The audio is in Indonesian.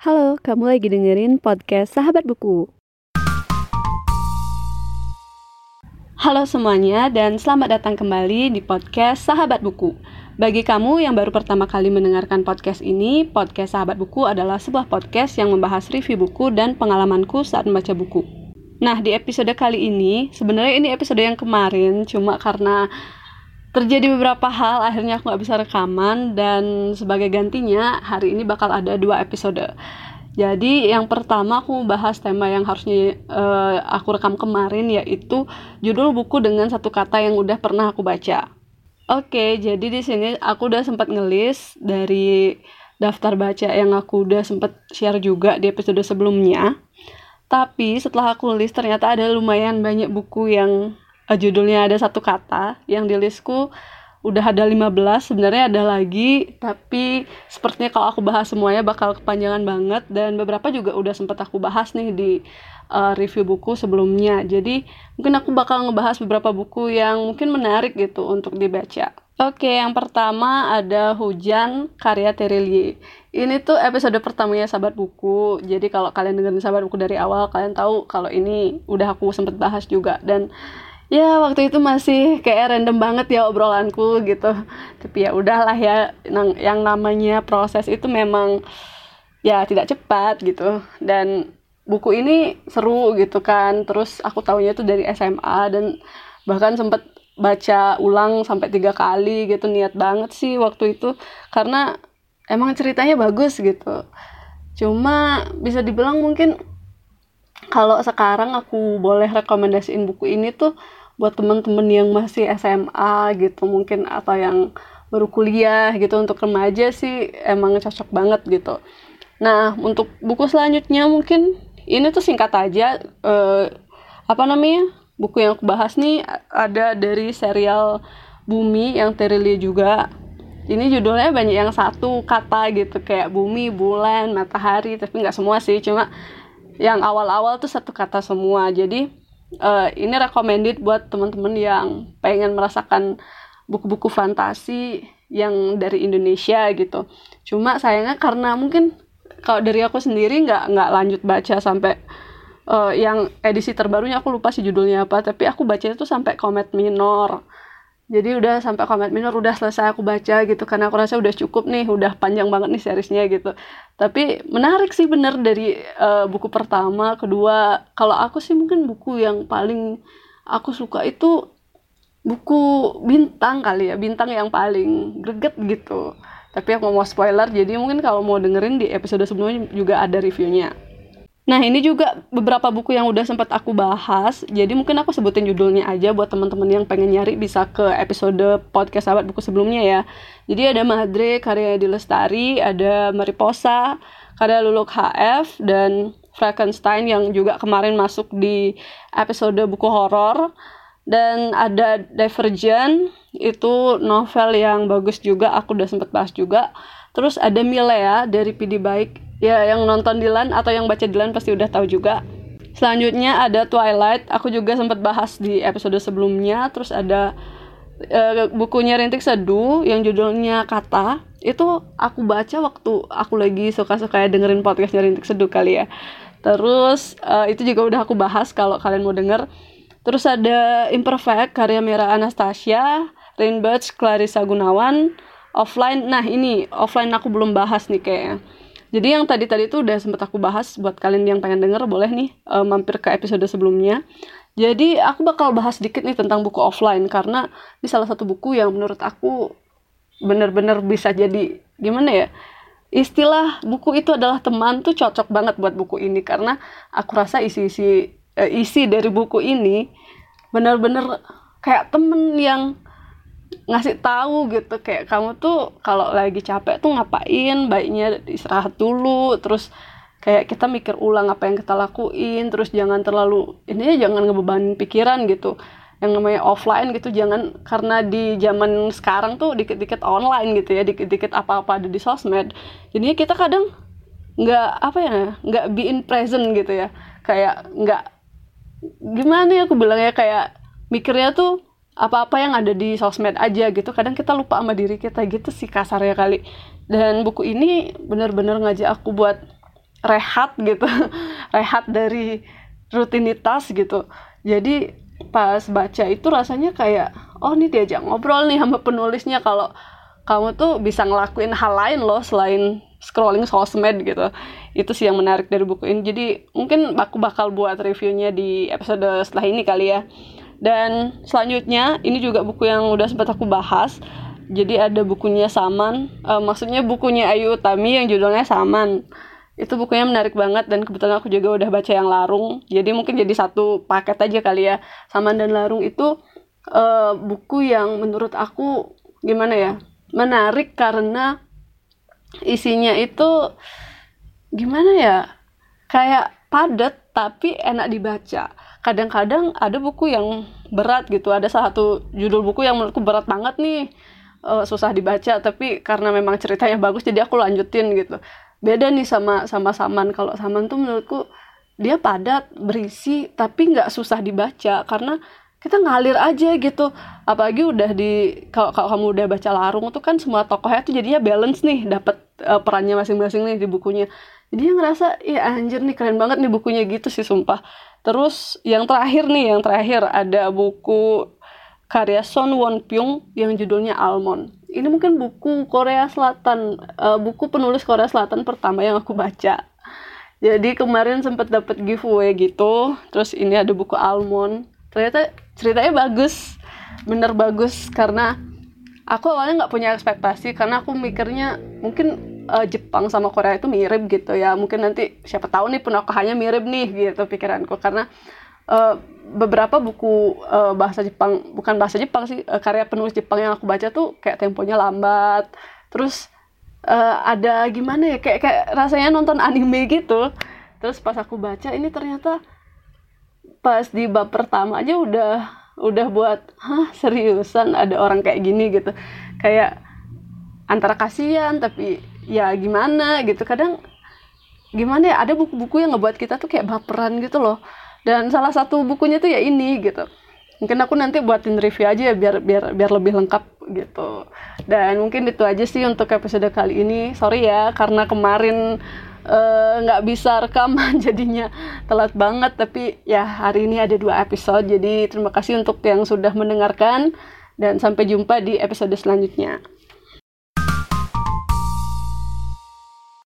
Halo, kamu lagi dengerin podcast Sahabat Buku. Halo semuanya dan selamat datang kembali di podcast Sahabat Buku. Bagi kamu yang baru pertama kali mendengarkan podcast ini, podcast Sahabat Buku adalah sebuah podcast yang membahas review buku dan pengalamanku saat membaca buku. Nah, di episode kali ini, sebenarnya ini episode yang kemarin, cuma karena terjadi beberapa hal akhirnya aku nggak bisa rekaman dan sebagai gantinya hari ini bakal ada dua episode. Jadi yang pertama aku bahas tema yang harusnya uh, aku rekam kemarin yaitu judul buku dengan satu kata yang udah pernah aku baca. Oke jadi di sini aku udah sempat ngelis dari daftar baca yang aku udah sempat share juga di episode sebelumnya. Tapi setelah aku list ternyata ada lumayan banyak buku yang judulnya ada satu kata yang di listku udah ada 15 sebenarnya ada lagi tapi sepertinya kalau aku bahas semuanya bakal kepanjangan banget dan beberapa juga udah sempat aku bahas nih di uh, review buku sebelumnya jadi mungkin aku bakal ngebahas beberapa buku yang mungkin menarik gitu untuk dibaca Oke, yang pertama ada Hujan karya Terelie. Ini tuh episode pertamanya Sahabat Buku. Jadi kalau kalian dengerin Sahabat Buku dari awal, kalian tahu kalau ini udah aku sempet bahas juga. Dan ya waktu itu masih kayak random banget ya obrolanku gitu. Tapi ya udahlah ya yang namanya proses itu memang ya tidak cepat gitu. Dan buku ini seru gitu kan. Terus aku tahunya itu dari SMA dan bahkan sempet baca ulang sampai tiga kali gitu. Niat banget sih waktu itu. Karena emang ceritanya bagus gitu. Cuma bisa dibilang mungkin kalau sekarang aku boleh rekomendasiin buku ini tuh buat temen-temen yang masih SMA gitu mungkin atau yang baru kuliah gitu untuk remaja sih emang cocok banget gitu. Nah untuk buku selanjutnya mungkin ini tuh singkat aja eh, apa namanya buku yang aku bahas nih ada dari serial Bumi yang Terilia juga. Ini judulnya banyak yang satu kata gitu kayak bumi, bulan, matahari tapi nggak semua sih cuma yang awal-awal tuh satu kata semua. Jadi uh, ini recommended buat teman-teman yang pengen merasakan buku-buku fantasi yang dari Indonesia gitu. Cuma sayangnya karena mungkin kalau dari aku sendiri nggak nggak lanjut baca sampai uh, yang edisi terbarunya aku lupa sih judulnya apa, tapi aku baca itu sampai Comet Minor jadi udah sampai komet minor udah selesai aku baca gitu. Karena aku rasa udah cukup nih udah panjang banget nih seriesnya gitu. Tapi menarik sih bener dari uh, buku pertama kedua. Kalau aku sih mungkin buku yang paling aku suka itu buku bintang kali ya bintang yang paling greget gitu. Tapi aku mau spoiler jadi mungkin kalau mau dengerin di episode sebelumnya juga ada reviewnya Nah, ini juga beberapa buku yang udah sempat aku bahas. Jadi mungkin aku sebutin judulnya aja buat teman-teman yang pengen nyari bisa ke episode podcast sahabat buku sebelumnya ya. Jadi ada Madre karya di Lestari, ada Mariposa karya Luluk HF dan Frankenstein yang juga kemarin masuk di episode buku horor dan ada Divergent itu novel yang bagus juga aku udah sempat bahas juga terus ada Milea dari PD Baik ya yang nonton Dilan atau yang baca Dilan pasti udah tahu juga. Selanjutnya ada Twilight. Aku juga sempat bahas di episode sebelumnya. Terus ada uh, bukunya Rintik Seduh yang judulnya Kata. Itu aku baca waktu aku lagi suka-suka dengerin podcastnya Rintik Seduh kali ya. Terus uh, itu juga udah aku bahas kalau kalian mau denger. Terus ada Imperfect karya Mira Anastasia Rainbirds Clarissa Gunawan offline. Nah ini offline aku belum bahas nih kayaknya jadi yang tadi-tadi itu udah sempat aku bahas buat kalian yang pengen denger boleh nih uh, mampir ke episode sebelumnya. Jadi aku bakal bahas sedikit nih tentang buku offline karena ini salah satu buku yang menurut aku bener-bener bisa jadi gimana ya istilah buku itu adalah teman tuh cocok banget buat buku ini karena aku rasa isi-isi uh, isi dari buku ini bener-bener kayak temen yang ngasih tahu gitu kayak kamu tuh kalau lagi capek tuh ngapain? Baiknya istirahat dulu terus kayak kita mikir ulang apa yang kita lakuin terus jangan terlalu ini ya jangan ngebebanin pikiran gitu. Yang namanya offline gitu jangan karena di zaman sekarang tuh dikit-dikit online gitu ya dikit-dikit apa-apa ada di sosmed. Jadinya kita kadang nggak apa ya nggak be in present gitu ya. Kayak nggak gimana ya aku bilangnya kayak mikirnya tuh apa-apa yang ada di sosmed aja gitu. Kadang kita lupa sama diri kita gitu sih kasarnya kali. Dan buku ini bener-bener ngajak aku buat rehat gitu. Rehat dari rutinitas gitu. Jadi pas baca itu rasanya kayak oh ini diajak ngobrol nih sama penulisnya. Kalau kamu tuh bisa ngelakuin hal lain loh selain scrolling sosmed gitu. Itu sih yang menarik dari buku ini. Jadi mungkin aku bakal buat reviewnya di episode setelah ini kali ya dan selanjutnya ini juga buku yang udah sempat aku bahas. Jadi ada bukunya Saman. Uh, maksudnya bukunya Ayu Utami yang judulnya Saman. Itu bukunya menarik banget dan kebetulan aku juga udah baca yang Larung. Jadi mungkin jadi satu paket aja kali ya. Saman dan Larung itu uh, buku yang menurut aku gimana ya menarik karena isinya itu gimana ya kayak padat tapi enak dibaca. Kadang-kadang ada buku yang berat gitu. Ada satu judul buku yang menurutku berat banget nih. Uh, susah dibaca tapi karena memang ceritanya bagus jadi aku lanjutin gitu. Beda nih sama sama saman. Kalau saman tuh menurutku dia padat berisi tapi nggak susah dibaca. Karena kita ngalir aja gitu. Apalagi udah di kalau kamu udah baca larung tuh kan semua tokohnya tuh jadinya balance nih. Dapat uh, perannya masing-masing nih di bukunya dia ngerasa iya anjir nih keren banget nih bukunya gitu sih sumpah. Terus yang terakhir nih yang terakhir ada buku karya Son Won Pyung yang judulnya Almond. Ini mungkin buku Korea Selatan uh, buku penulis Korea Selatan pertama yang aku baca. Jadi kemarin sempat dapat giveaway gitu terus ini ada buku Almond. Ternyata ceritanya bagus bener bagus karena aku awalnya nggak punya ekspektasi karena aku mikirnya mungkin uh, Jepang sama Korea itu mirip gitu ya. Mungkin nanti siapa tahu nih penokohannya mirip nih gitu pikiranku. Karena uh, beberapa buku uh, bahasa Jepang bukan bahasa Jepang sih uh, karya penulis Jepang yang aku baca tuh kayak temponya lambat. Terus uh, ada gimana ya kayak kayak rasanya nonton anime gitu. Terus pas aku baca ini ternyata pas di bab pertama aja udah udah buat hah seriusan ada orang kayak gini gitu. Kayak antara kasihan tapi ya gimana gitu. Kadang gimana ya ada buku-buku yang ngebuat kita tuh kayak baperan gitu loh. Dan salah satu bukunya tuh ya ini gitu. Mungkin aku nanti buatin review aja ya biar biar biar lebih lengkap gitu. Dan mungkin itu aja sih untuk episode kali ini. Sorry ya karena kemarin Eh, nggak uh, bisa rekaman jadinya telat banget. Tapi ya hari ini ada dua episode jadi terima kasih untuk yang sudah mendengarkan. Dan sampai jumpa di episode selanjutnya.